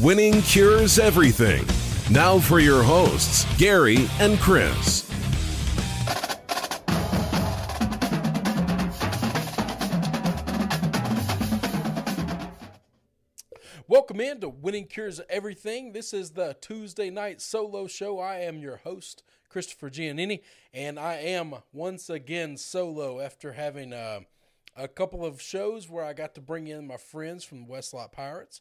Winning cures everything. Now for your hosts, Gary and Chris. Welcome in to Winning Cures Everything. This is the Tuesday night solo show. I am your host, Christopher Giannini, and I am once again solo after having uh, a couple of shows where I got to bring in my friends from the Westlot Pirates.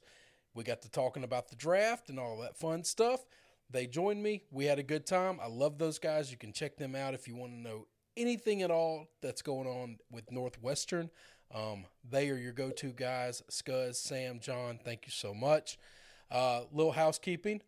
We got to talking about the draft and all that fun stuff. They joined me. We had a good time. I love those guys. You can check them out if you want to know anything at all that's going on with Northwestern. Um, they are your go to guys. Scuzz, Sam, John, thank you so much. Uh, little housekeeping.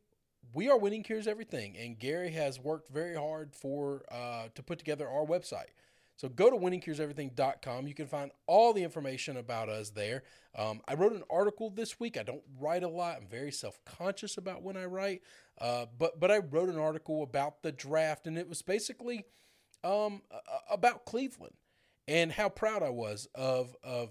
We are Winning Cures Everything, and Gary has worked very hard for uh, to put together our website. So go to winningcureseverything.com. You can find all the information about us there. Um, I wrote an article this week. I don't write a lot. I'm very self-conscious about when I write, uh, but but I wrote an article about the draft, and it was basically um, about Cleveland and how proud I was of of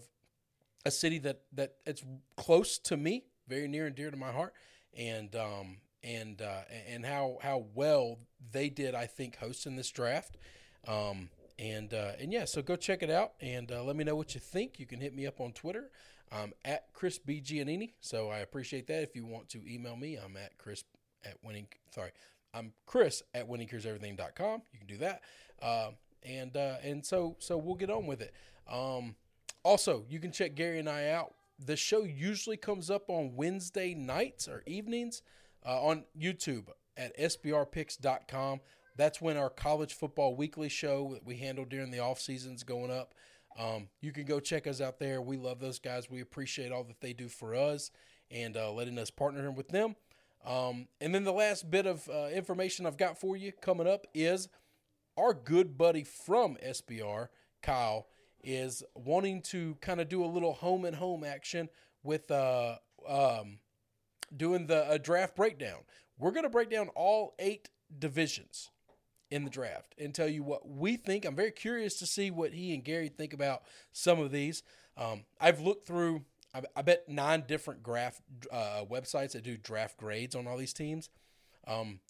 a city that that it's close to me, very near and dear to my heart, and um, and uh, and how how well they did. I think hosting this draft. Um, and uh, and yeah, so go check it out and uh, let me know what you think. You can hit me up on Twitter um, at Chris B Giannini. So I appreciate that. If you want to email me, I'm at Chris at winning. Sorry, I'm Chris at winningcureseverything.com. You can do that. Uh, and and so so we'll get on with it. Um, also, you can check Gary and I out. The show usually comes up on Wednesday nights or evenings uh, on YouTube at sbrpicks.com. That's when our college football weekly show that we handle during the off season is going up. Um, you can go check us out there. We love those guys. We appreciate all that they do for us and uh, letting us partner with them. Um, and then the last bit of uh, information I've got for you coming up is our good buddy from SBR, Kyle, is wanting to kind of do a little home and home action with uh, um, doing the a draft breakdown. We're going to break down all eight divisions in the draft and tell you what we think. I'm very curious to see what he and Gary think about some of these. Um, I've looked through, I, I bet, nine different graph uh, websites that do draft grades on all these teams. Um,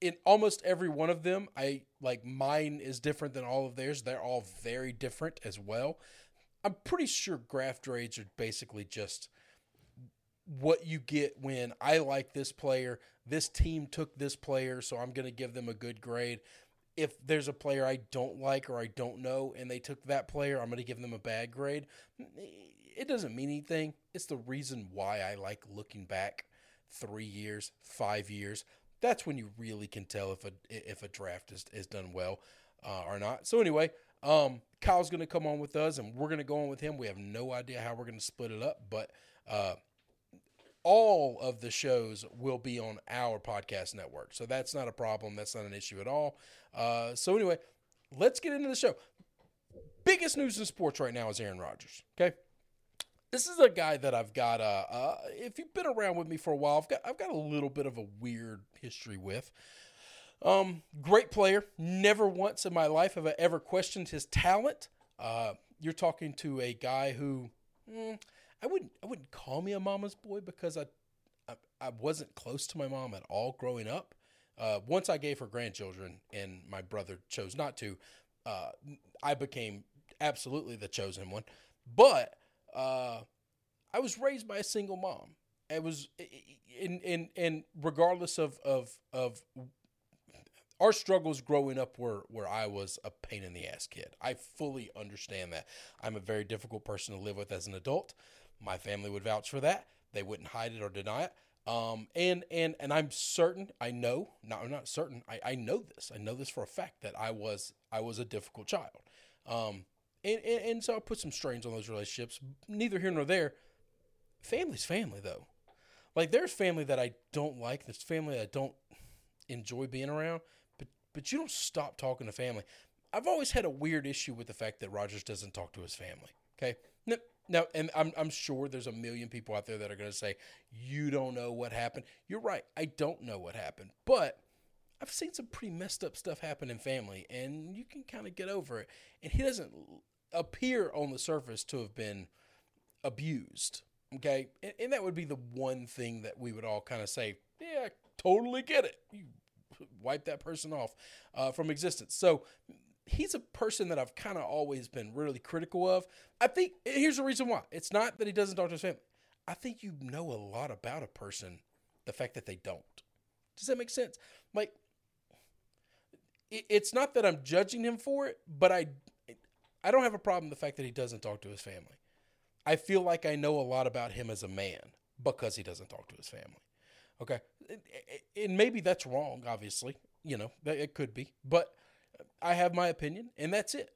in almost every one of them, I like mine is different than all of theirs. They're all very different as well. I'm pretty sure graph grades are basically just what you get when I like this player, this team took this player, so I'm going to give them a good grade. If there's a player I don't like or I don't know and they took that player, I'm going to give them a bad grade. It doesn't mean anything. It's the reason why I like looking back three years, five years. That's when you really can tell if a if a draft is, is done well uh, or not. So anyway, um, Kyle's going to come on with us, and we're going to go on with him. We have no idea how we're going to split it up, but uh, all of the shows will be on our podcast network. So that's not a problem. That's not an issue at all. Uh, so anyway, let's get into the show. Biggest news in sports right now is Aaron Rodgers. Okay. This is a guy that I've got. Uh, uh, if you've been around with me for a while, I've got I've got a little bit of a weird history with. Um, great player. Never once in my life have I ever questioned his talent. Uh, you're talking to a guy who mm, I wouldn't I wouldn't call me a mama's boy because I I, I wasn't close to my mom at all growing up. Uh, once I gave her grandchildren and my brother chose not to, uh, I became absolutely the chosen one. But uh, I was raised by a single mom. It was in in and regardless of of of our struggles growing up were where I was a pain in the ass kid. I fully understand that. I'm a very difficult person to live with as an adult. My family would vouch for that. They wouldn't hide it or deny it. Um, and and and I'm certain, I know, no, I'm not certain, I, I know this. I know this for a fact that I was I was a difficult child. Um, and, and, and so I put some strains on those relationships. Neither here nor there. Family's family though. Like there's family that I don't like, there's family I don't enjoy being around, but but you don't stop talking to family. I've always had a weird issue with the fact that Rodgers doesn't talk to his family. Okay. Now, and I'm, I'm sure there's a million people out there that are going to say, you don't know what happened. You're right. I don't know what happened. But I've seen some pretty messed up stuff happen in family, and you can kind of get over it. And he doesn't appear on the surface to have been abused. Okay. And, and that would be the one thing that we would all kind of say, yeah, I totally get it. You wipe that person off uh, from existence. So he's a person that I've kind of always been really critical of. I think here's the reason why. It's not that he doesn't talk to his family. I think you know a lot about a person, the fact that they don't. Does that make sense? Like, it's not that I'm judging him for it, but I, I don't have a problem with the fact that he doesn't talk to his family. I feel like I know a lot about him as a man because he doesn't talk to his family. Okay, and maybe that's wrong. Obviously, you know, it could be, but I have my opinion, and that's it.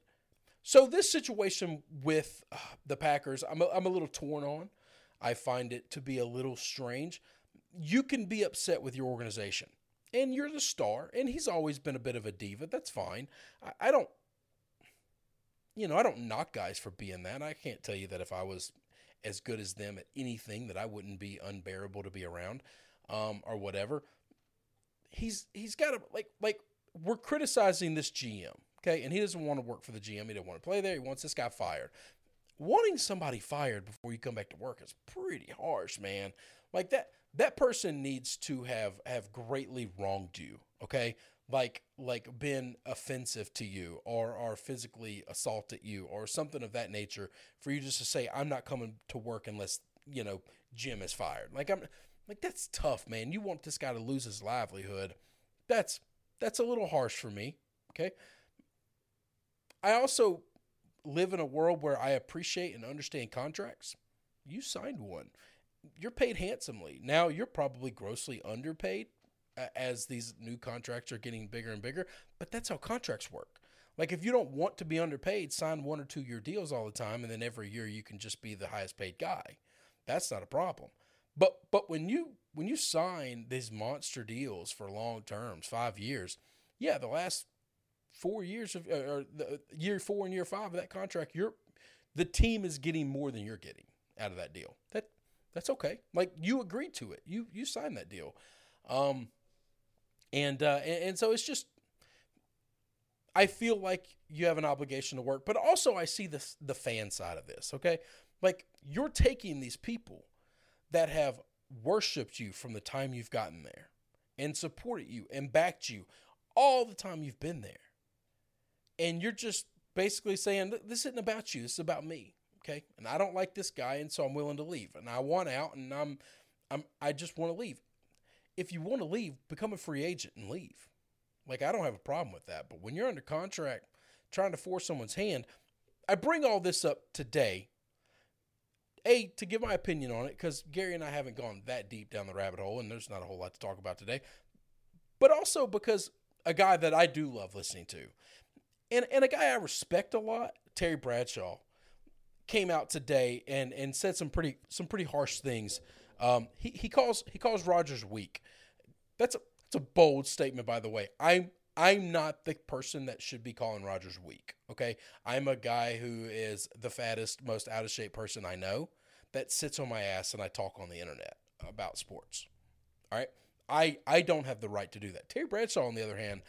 So this situation with uh, the Packers, I'm a, I'm a little torn on. I find it to be a little strange. You can be upset with your organization, and you're the star, and he's always been a bit of a diva. That's fine. I, I don't, you know, I don't knock guys for being that. I can't tell you that if I was as good as them at anything that I wouldn't be unbearable to be around, um, or whatever. He's he's got a like like we're criticizing this GM, okay? And he doesn't want to work for the GM. He doesn't want to play there. He wants this guy fired. Wanting somebody fired before you come back to work is pretty harsh, man. Like that that person needs to have have greatly wronged you, okay? Like like been offensive to you or or physically assaulted you or something of that nature for you just to say I'm not coming to work unless, you know, Jim is fired. Like I'm like that's tough, man. You want this guy to lose his livelihood. That's that's a little harsh for me. Okay. I also live in a world where I appreciate and understand contracts. You signed one. You're paid handsomely. Now you're probably grossly underpaid as these new contracts are getting bigger and bigger, but that's how contracts work. Like if you don't want to be underpaid, sign one or two year deals all the time and then every year you can just be the highest paid guy. That's not a problem. But but when you when you sign these monster deals for long terms, five years, yeah, the last four years of or the year four and year five of that contract, you're the team is getting more than you're getting out of that deal. That that's okay. Like you agreed to it. You you signed that deal. Um and uh and, and so it's just I feel like you have an obligation to work, but also I see the the fan side of this, okay? Like you're taking these people that have worshiped you from the time you've gotten there and supported you and backed you all the time you've been there. And you're just basically saying, This isn't about you, this is about me. Okay. And I don't like this guy, and so I'm willing to leave. And I want out and I'm I'm I just want to leave. If you want to leave, become a free agent and leave. Like I don't have a problem with that. But when you're under contract trying to force someone's hand, I bring all this up today a to give my opinion on it because Gary and I haven't gone that deep down the rabbit hole, and there's not a whole lot to talk about today. But also because a guy that I do love listening to, and and a guy I respect a lot, Terry Bradshaw, came out today and and said some pretty some pretty harsh things. Um, he he calls he calls Rodgers weak. That's a that's a bold statement, by the way. I'm I'm not the person that should be calling Rodgers weak. Okay, I'm a guy who is the fattest, most out of shape person I know that sits on my ass and I talk on the internet about sports. All right. I, I don't have the right to do that. Terry Bradshaw, on the other hand,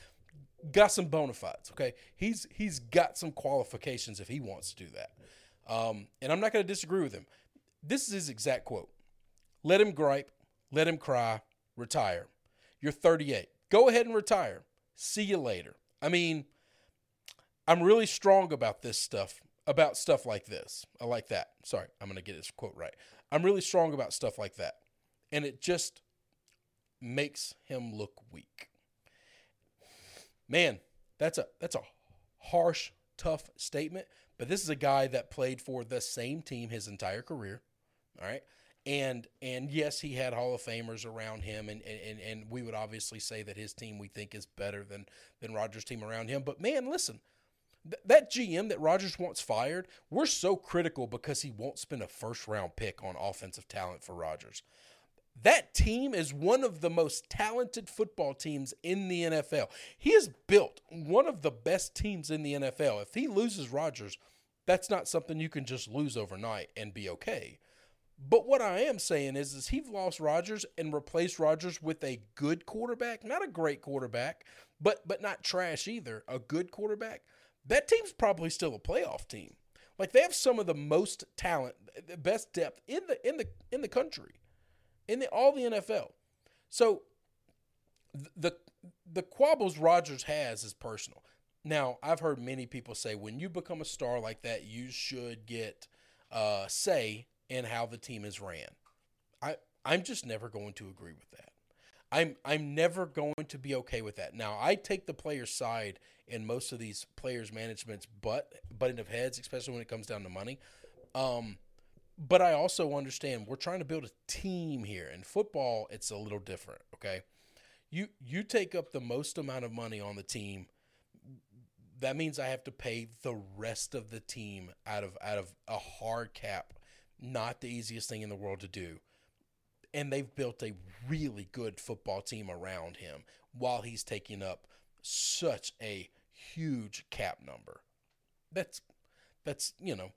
got some bona fides. Okay, he's he's got some qualifications if he wants to do that, um, and I'm not going to disagree with him. This is his exact quote: "Let him gripe, let him cry, retire. You're 38. Go ahead and retire. See you later." I mean, I'm really strong about this stuff about stuff like this. I like that. Sorry, I'm going to get this quote right. I'm really strong about stuff like that. And it just makes him look weak. Man, that's a that's a harsh, tough statement, but this is a guy that played for the same team his entire career, all right? And and yes, he had Hall of Famers around him, and and and we would obviously say that his team we think is better than than Rodgers' team around him. But man, listen, th- that GM that Rodgers wants fired, we're so critical because he won't spend a first round pick on offensive talent for Rodgers. That team is one of the most talented football teams in the NFL. He has built one of the best teams in the NFL. If he loses Rodgers, that's not something you can just lose overnight and be okay. But what I am saying is, is he's lost Rodgers and replaced Rodgers with a good quarterback, not a great quarterback, but but not trash either. A good quarterback. That team's probably still a playoff team. Like they have some of the most talent, the best depth in the in the in the country, in the, all the NFL. So the the quabbles Rodgers has is personal. Now I've heard many people say when you become a star like that, you should get uh, say in how the team is ran. I I'm just never going to agree with that. I'm I'm never going to be okay with that. Now I take the player's side in most of these players' management's butt butting of heads, especially when it comes down to money. Um, but I also understand we're trying to build a team here. In football, it's a little different. Okay, you you take up the most amount of money on the team. That means I have to pay the rest of the team out of out of a hard cap not the easiest thing in the world to do. And they've built a really good football team around him while he's taking up such a huge cap number. That's that's, you know,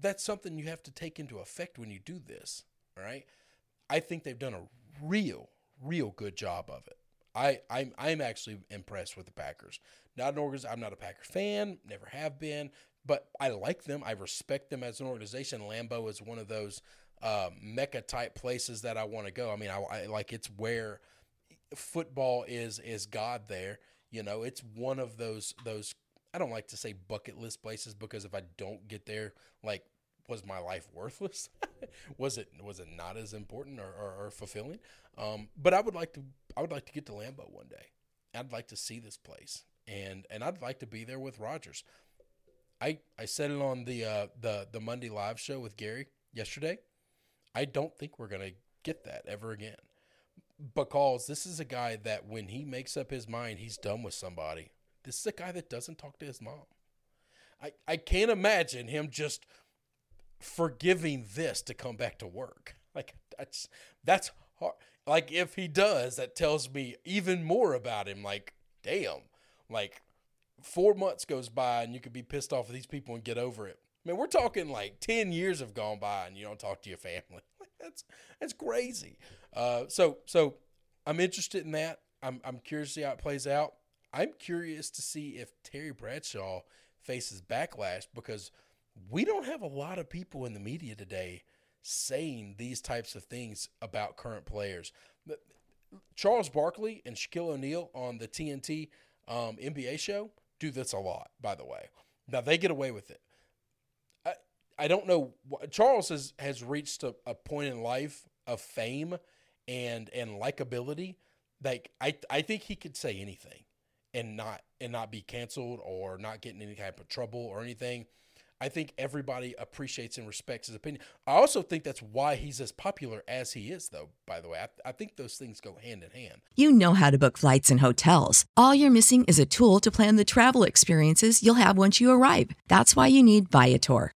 that's something you have to take into effect when you do this, all right? I think they've done a real real good job of it. I I'm I'm actually impressed with the Packers. Not an organization. I'm not a Packer fan. Never have been but I like them. I respect them as an organization. Lambeau is one of those uh, mecca type places that I want to go. I mean, I, I, like it's where football is is God. There, you know, it's one of those those. I don't like to say bucket list places because if I don't get there, like, was my life worthless? was it was it not as important or, or, or fulfilling? Um, but I would like to I would like to get to Lambeau one day. I'd like to see this place, and and I'd like to be there with Rodgers. I I said it on the uh, the the Monday live show with Gary yesterday. I don't think we're gonna get that ever again because this is a guy that when he makes up his mind, he's done with somebody. This is a guy that doesn't talk to his mom. I I can't imagine him just forgiving this to come back to work. Like that's that's hard. Like if he does, that tells me even more about him. Like damn, like four months goes by and you could be pissed off at these people and get over it. I mean, we're talking like 10 years have gone by and you don't talk to your family. that's that's crazy. Uh, so so I'm interested in that. I'm I'm curious to see how it plays out. I'm curious to see if Terry Bradshaw faces backlash because we don't have a lot of people in the media today saying these types of things about current players. Charles Barkley and Shaquille O'Neal on the TNT um, NBA show do this a lot, by the way. Now they get away with it. I, I don't know. Charles has, has reached a, a point in life of fame and and likability. Like I I think he could say anything and not and not be canceled or not get in any type of trouble or anything. I think everybody appreciates and respects his opinion. I also think that's why he's as popular as he is, though, by the way. I, I, think those things go hand in hand. You know how to book flights and hotels. All you're missing is a tool to plan the travel experiences you'll have once you arrive. That's why you need Viator.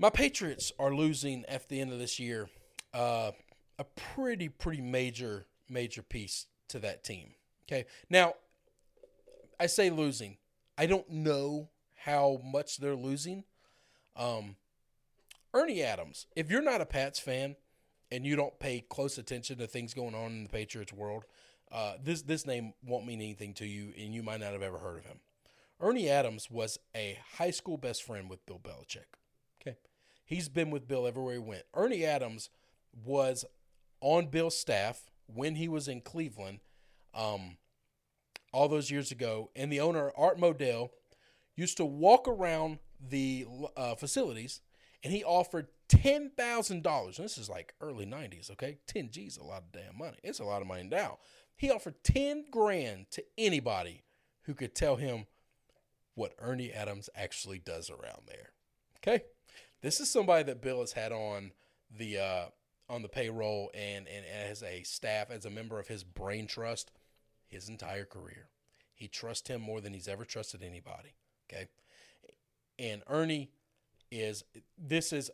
my Patriots are losing at the end of this year. Uh, a pretty pretty major major piece to that team. Okay, now I say losing. I don't know how much they're losing. Um, Ernie Adams. If you're not a Pats fan and you don't pay close attention to things going on in the Patriots world, uh, this this name won't mean anything to you, and you might not have ever heard of him. Ernie Adams was a high school best friend with Bill Belichick. He's been with Bill everywhere he went. Ernie Adams was on Bill's staff when he was in Cleveland, um, all those years ago, and the owner Art Modell used to walk around the uh, facilities, and he offered ten thousand dollars. This is like early '90s, okay? Ten G's a lot of damn money. It's a lot of money now. He offered ten grand to anybody who could tell him what Ernie Adams actually does around there. Okay, this is somebody that Bill has had on the uh, on the payroll and and as a staff as a member of his brain trust his entire career. He trusts him more than he's ever trusted anybody. Okay, and Ernie is this is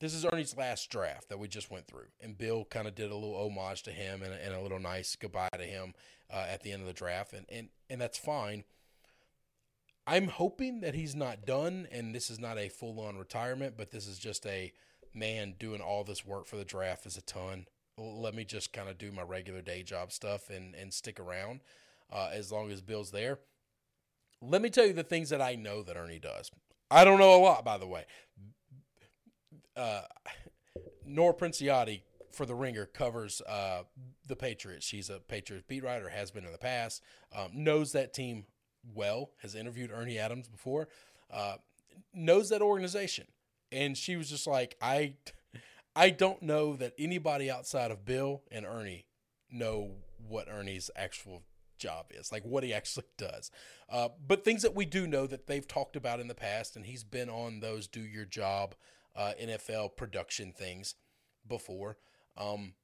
this is Ernie's last draft that we just went through, and Bill kind of did a little homage to him and, and a little nice goodbye to him uh, at the end of the draft, and and and that's fine. I'm hoping that he's not done, and this is not a full on retirement, but this is just a man doing all this work for the draft is a ton. Let me just kind of do my regular day job stuff and and stick around uh, as long as Bill's there. Let me tell you the things that I know that Ernie does. I don't know a lot, by the way. Uh, Nora Princiotti for the Ringer covers uh, the Patriots. She's a Patriots beat writer, has been in the past, um, knows that team well, has interviewed Ernie Adams before, uh, knows that organization, and she was just like, I, I don't know that anybody outside of Bill and Ernie know what Ernie's actual job is, like what he actually does. Uh, but things that we do know that they've talked about in the past, and he's been on those do your job uh, NFL production things before. Um,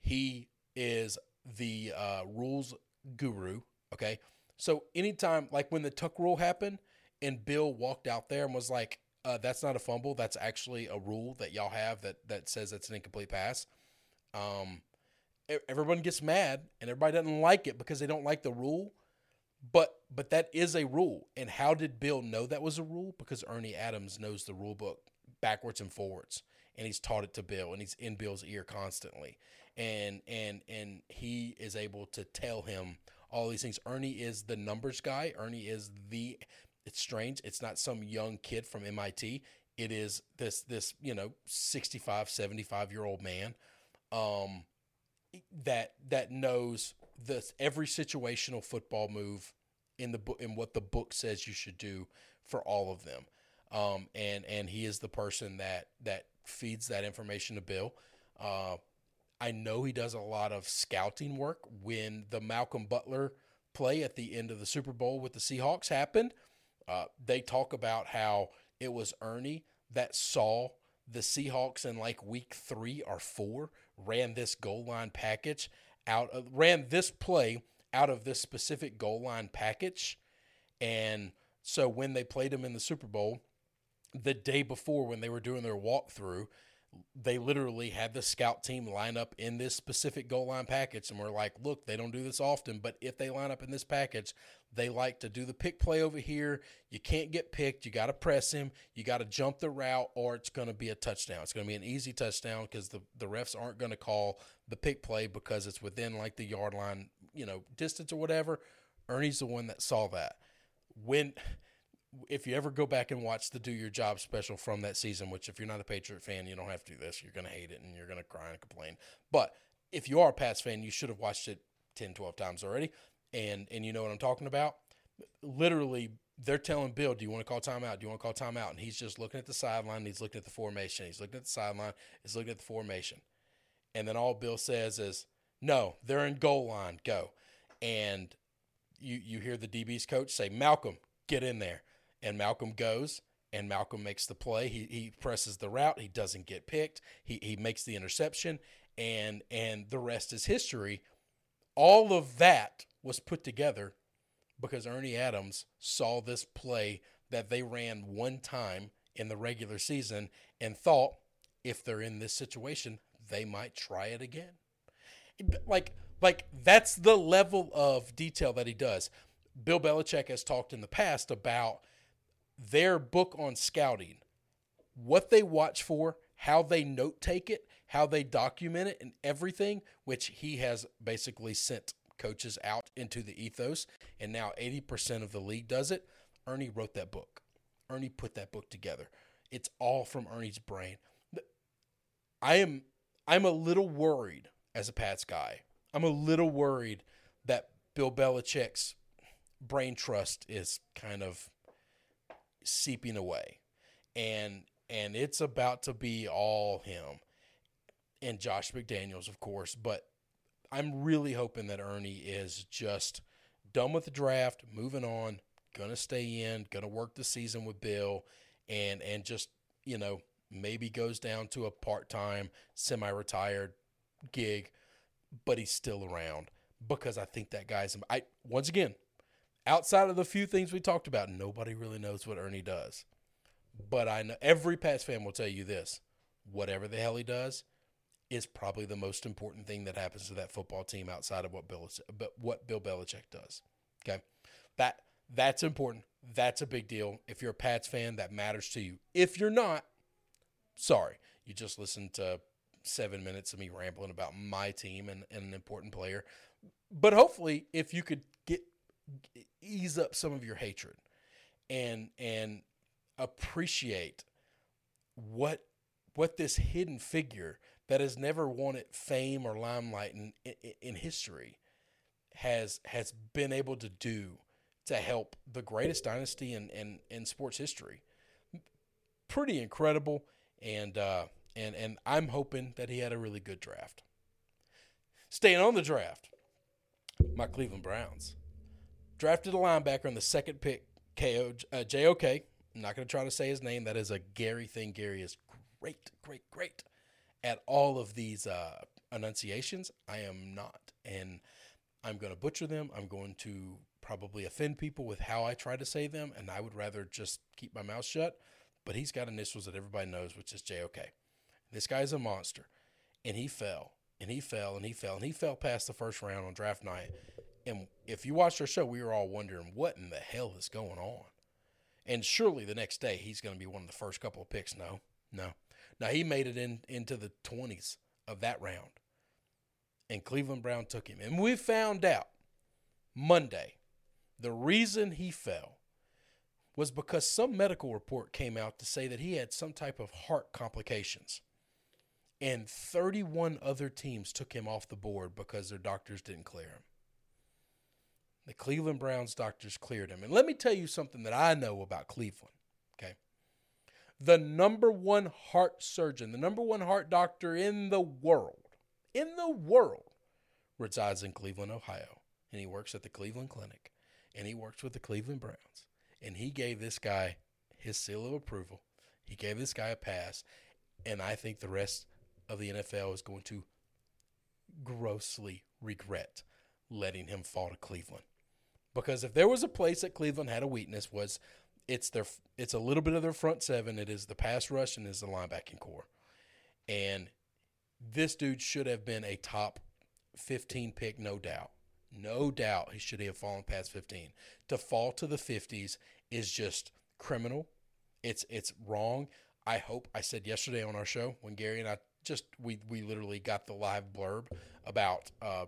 he is the uh, rules guru. Okay. So anytime, like when the tuck rule happened and Bill walked out there and was like, uh, that's not a fumble. That's actually a rule that y'all have that, that says that's an incomplete pass. Um, everyone gets mad and everybody doesn't like it because they don't like the rule but but that is a rule and how did bill know that was a rule because ernie adams knows the rule book backwards and forwards and he's taught it to bill and he's in bill's ear constantly and and and he is able to tell him all these things ernie is the numbers guy ernie is the it's strange it's not some young kid from mit it is this this you know 65 75 year old man um that that knows the every situational football move in the book in what the book says you should do for all of them. Um, and and he is the person that that feeds that information to Bill. Uh, I know he does a lot of scouting work. When the Malcolm Butler play at the end of the Super Bowl with the Seahawks happened, uh, they talk about how it was Ernie that saw the Seahawks in like week three or four ran this goal line package out of ran this play out of this specific goal line package. And so when they played him in the Super Bowl, the day before when they were doing their walkthrough, they literally had the scout team line up in this specific goal line package and we're like, look, they don't do this often, but if they line up in this package, they like to do the pick play over here. You can't get picked. You got to press him. You got to jump the route or it's going to be a touchdown. It's going to be an easy touchdown because the, the refs aren't going to call the pick play because it's within like the yard line, you know, distance or whatever. Ernie's the one that saw that. When if you ever go back and watch the Do Your Job special from that season, which if you're not a Patriot fan, you don't have to do this. You're going to hate it and you're going to cry and complain. But if you are a Pats fan, you should have watched it 10, 12 times already. And, and you know what I'm talking about? Literally, they're telling Bill, do you want to call timeout? Do you want to call timeout? And he's just looking at the sideline. He's looking at the formation. He's looking at the sideline. He's looking at the formation. And then all Bill says is, no, they're in goal line. Go. And you, you hear the DB's coach say, Malcolm, get in there and Malcolm goes and Malcolm makes the play. He, he presses the route. He doesn't get picked. He, he makes the interception and and the rest is history. All of that was put together because Ernie Adams saw this play that they ran one time in the regular season and thought if they're in this situation, they might try it again. Like, like that's the level of detail that he does. Bill Belichick has talked in the past about their book on scouting, what they watch for, how they note take it, how they document it, and everything, which he has basically sent coaches out into the ethos. And now 80% of the league does it. Ernie wrote that book. Ernie put that book together. It's all from Ernie's brain. I am I'm a little worried as a Pats guy. I'm a little worried that Bill Belichick's brain trust is kind of seeping away. And and it's about to be all him and Josh McDaniels, of course. But I'm really hoping that Ernie is just done with the draft, moving on, gonna stay in, gonna work the season with Bill, and and just you know maybe goes down to a part time, semi retired gig, but he's still around because I think that guy's. I once again, outside of the few things we talked about, nobody really knows what Ernie does. But I know every Pats fan will tell you this: whatever the hell he does, is probably the most important thing that happens to that football team outside of what Bill but what Bill Belichick does. Okay, that that's important. That's a big deal. If you're a Pats fan, that matters to you. If you're not, sorry, you just listened to seven minutes of me rambling about my team and, and an important player. But hopefully, if you could get ease up some of your hatred and and appreciate what what this hidden figure that has never wanted fame or limelight in, in, in history has has been able to do to help the greatest dynasty in, in, in sports history. Pretty incredible, and uh, and and I'm hoping that he had a really good draft. Staying on the draft, my Cleveland Browns drafted a linebacker in the second pick, KO uh, JOK. I'm not going to try to say his name. That is a Gary thing. Gary is great, great, great at all of these uh, enunciations. I am not. And I'm going to butcher them. I'm going to probably offend people with how I try to say them. And I would rather just keep my mouth shut. But he's got initials that everybody knows, which is JOK. This guy is a monster. And he fell. And he fell and he fell and he fell past the first round on draft night. And if you watched our show, we were all wondering what in the hell is going on. And surely the next day he's going to be one of the first couple of picks. No, no. Now he made it in into the 20s of that round. And Cleveland Brown took him. And we found out Monday the reason he fell was because some medical report came out to say that he had some type of heart complications. And 31 other teams took him off the board because their doctors didn't clear him. The Cleveland Browns doctors cleared him. And let me tell you something that I know about Cleveland okay? the number one heart surgeon, the number one heart doctor in the world, in the world, resides in Cleveland, Ohio. And he works at the Cleveland Clinic and he works with the Cleveland Browns. And he gave this guy his seal of approval. He gave this guy a pass. And I think the rest of the NFL is going to grossly regret letting him fall to Cleveland. Because if there was a place that Cleveland had a weakness was it's their it's a little bit of their front seven. It is the pass rush and is the linebacking corps. And this dude should have been a top 15 pick, no doubt. No doubt he should have fallen past 15. To fall to the 50s is just criminal. It's it's wrong. I hope I said yesterday on our show when Gary and I just we we literally got the live blurb about uh,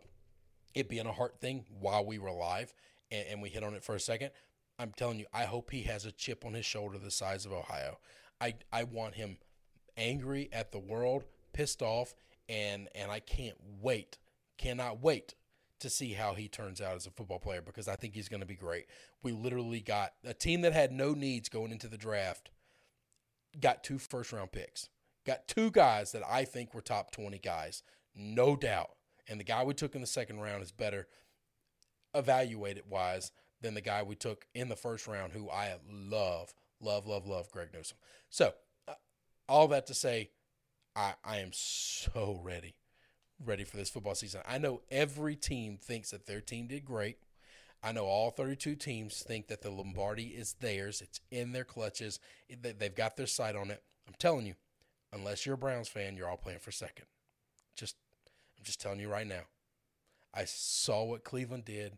it being a heart thing while we were live, and, and we hit on it for a second. I'm telling you, I hope he has a chip on his shoulder the size of Ohio. I I want him angry at the world, pissed off, and and I can't wait, cannot wait to see how he turns out as a football player because I think he's going to be great. We literally got a team that had no needs going into the draft, got two first round picks, got two guys that I think were top 20 guys, no doubt. And the guy we took in the second round is better evaluated wise than the guy we took in the first round, who I love, love, love, love, Greg Newsome. So, uh, all that to say, I, I am so ready, ready for this football season. I know every team thinks that their team did great. I know all 32 teams think that the Lombardi is theirs. It's in their clutches. They've got their sight on it. I'm telling you, unless you're a Browns fan, you're all playing for second. just I'm just telling you right now. I saw what Cleveland did.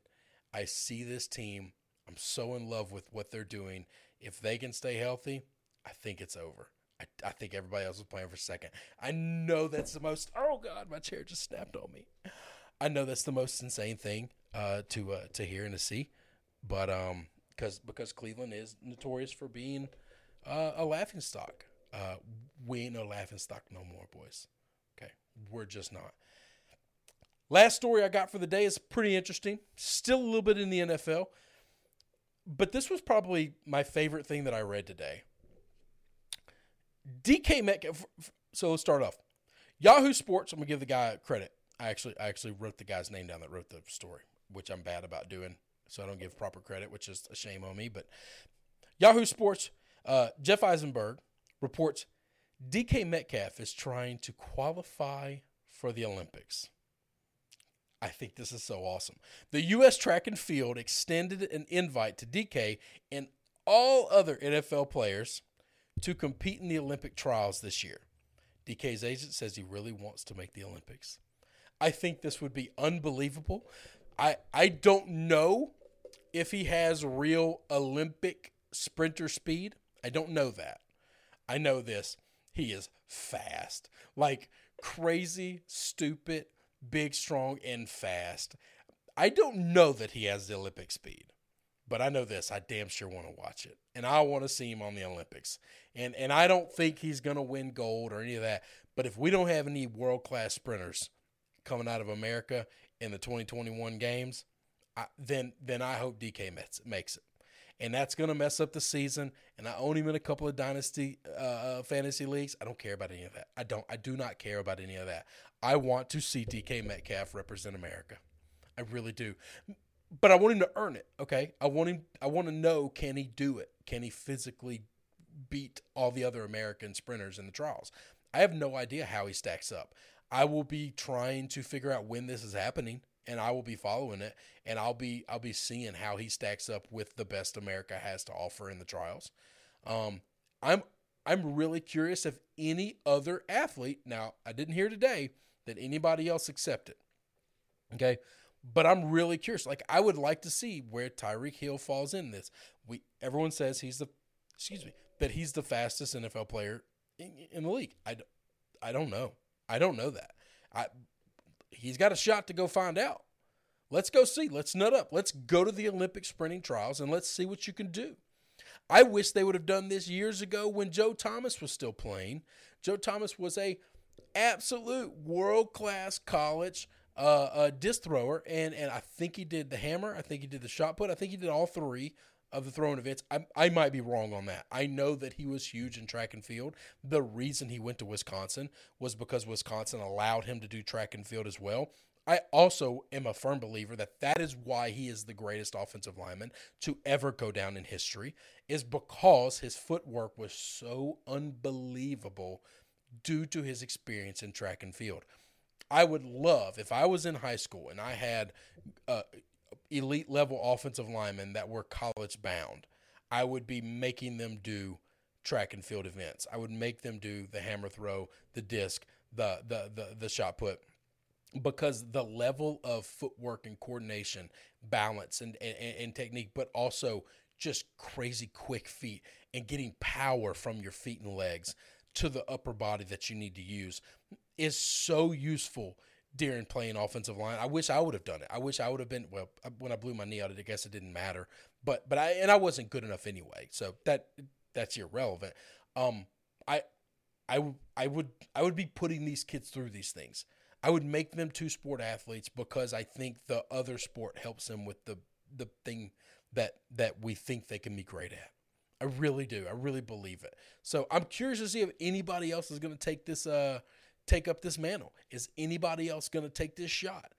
I see this team. I'm so in love with what they're doing. If they can stay healthy, I think it's over. I, I think everybody else is playing for second. I know that's the most. Oh God, my chair just snapped on me. I know that's the most insane thing uh, to uh, to hear and to see, but um, because because Cleveland is notorious for being uh, a laughing stock. Uh, we ain't no laughing stock no more, boys. Okay, we're just not. Last story I got for the day is pretty interesting. Still a little bit in the NFL, but this was probably my favorite thing that I read today. DK Metcalf. So let's start off. Yahoo Sports. I'm gonna give the guy credit. I actually I actually wrote the guy's name down that wrote the story, which I'm bad about doing, so I don't give proper credit, which is a shame on me. But Yahoo Sports. Uh, Jeff Eisenberg reports DK Metcalf is trying to qualify for the Olympics. I think this is so awesome. The U.S. track and field extended an invite to DK and all other NFL players to compete in the Olympic trials this year. DK's agent says he really wants to make the Olympics. I think this would be unbelievable. I I don't know if he has real Olympic sprinter speed. I don't know that. I know this. He is fast. Like crazy, stupid, big, strong, and fast. I don't know that he has the Olympic speed, but I know this. I damn sure want to watch it. And I want to see him on the Olympics. And and I don't think he's to win gold or any of that. But if we don't have any world class sprinters coming out of America in the 2021 games, I, then then I hope DK makes it and that's going to mess up the season. And I own him in a couple of dynasty uh, uh, fantasy leagues. I don't care about any of that. I don't. I do not care about any of that. I want to see DK Metcalf represent America. I really do. But I want him to earn it. Okay. I want him. I want to know can he do it? Can he physically beat all the other American sprinters in the trials? I have no idea how he stacks up. I will be trying to figure out when this is happening and I will be following it and I'll be I'll be seeing how he stacks up with the best America has to offer in the trials. Um, I'm I'm really curious if any other athlete now I didn't hear today that anybody else accepted. Okay. But I'm really curious. Like I would like to see where Tyreek Hill falls in this. We everyone says he's the excuse me that he's the fastest NFL player in, in the league. I, I don't know. I don't know that. I he's got a shot to go find out. Let's go see. Let's nut up. Let's go to the Olympic sprinting trials and let's see what you can do. I wish they would have done this years ago when Joe Thomas was still playing. Joe Thomas was a absolute world class college uh, uh, disc thrower, and and I think he did the hammer. I think he did the shot put. I think he did all three of the throwing events. I, I might be wrong on that. I know that he was huge in track and field. The reason he went to Wisconsin was because Wisconsin allowed him to do track and field as well. I also am a firm believer that that is why he is the greatest offensive lineman to ever go down in history, is because his footwork was so unbelievable due to his experience in track and field. I would love if I was in high school and I had uh, elite level offensive linemen that were college bound, I would be making them do track and field events. I would make them do the hammer throw, the disc, the the the, the shot put because the level of footwork and coordination, balance and, and, and technique, but also just crazy quick feet and getting power from your feet and legs to the upper body that you need to use is so useful during playing offensive line. I wish I would have done it. I wish I would have been well when I blew my knee out. I guess it didn't matter, but but I and I wasn't good enough anyway. So that that's irrelevant. Um, I I I would I would be putting these kids through these things. I would make them two sport athletes because I think the other sport helps them with the the thing that that we think they can be great at. I really do. I really believe it. So I'm curious to see if anybody else is going to take this uh take up this mantle? Is anybody else going to take this shot?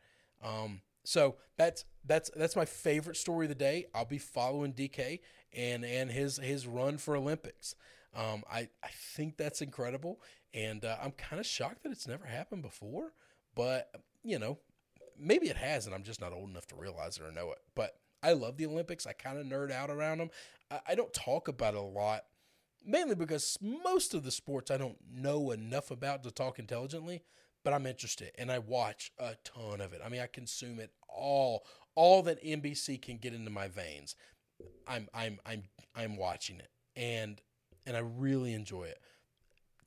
Um, so that's that's that's my favorite story of the day. I'll be following DK and and his his run for Olympics. Um, I I think that's incredible, and uh, I'm kind of shocked that it's never happened before. But you know, maybe it has, and I'm just not old enough to realize it or know it. But I love the Olympics. I kind of nerd out around them. I, I don't talk about it a lot mainly because most of the sports I don't know enough about to talk intelligently, but I'm interested and I watch a ton of it. I mean, I consume it all, all that NBC can get into my veins. I'm I'm I'm I'm watching it and and I really enjoy it.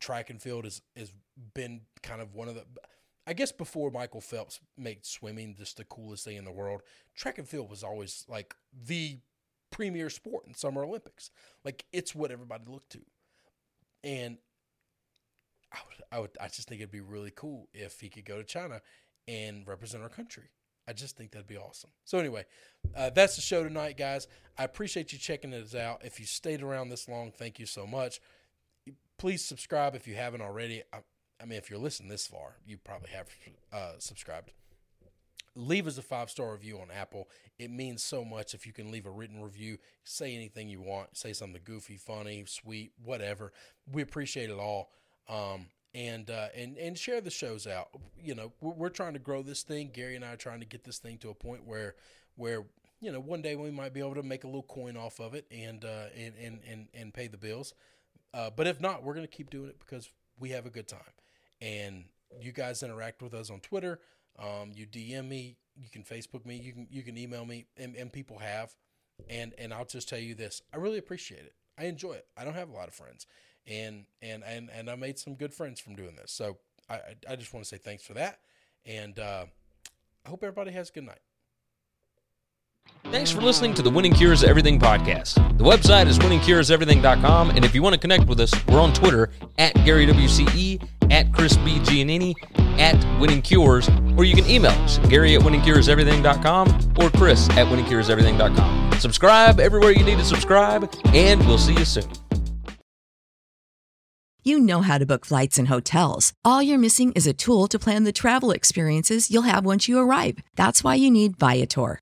Track and field has has been kind of one of the I guess before Michael Phelps made swimming just the coolest thing in the world, track and field was always like the premier sport in Summer Olympics. Like it's what everybody looked to. And I would, I would, I just think it'd be really cool if he could go to China and represent our country. I just think that'd be awesome. So anyway, uh, that's the show tonight, guys. I appreciate you checking it out. If you stayed around this long, thank you so much. Please subscribe if you haven't already. I, I mean, if you're listening this far, you probably have uh, subscribed. Leave us a five star review on Apple. It means so much if you can leave a written review. Say anything you want. Say something goofy, funny, sweet, whatever. We appreciate it all. Um, and uh, and and share the shows out. You know, we're, trying to grow this thing. Gary and I are trying to get this thing to a point where where you know one day we might be able to make a little coin off of it and uh, and, and and and pay the bills. Uh, but if not, we're going to keep doing it because we have a good time. And you guys interact with us on Twitter. Um, you DM me. You can Facebook me. You can you can email me, and, and people have. And and I'll just tell you this: I really appreciate it. I enjoy it. I don't have a lot of friends, and and and and I made some good friends from doing this. So I I just want to say thanks for that, and uh, I hope everybody has a good night. Thanks for listening to the Winning Cures Everything podcast. The website is winningcureseverything.com, and if you want to connect with us, we're on Twitter at Gary WCE, at Chris B. Giannini, at Winning Cures, or you can email us, Gary at winningcureseverything.com or Chris at winningcureseverything.com. Subscribe everywhere you need to subscribe, and we'll see you soon. You know how to book flights and hotels. All you're missing is a tool to plan the travel experiences you'll have once you arrive. That's why you need Viator.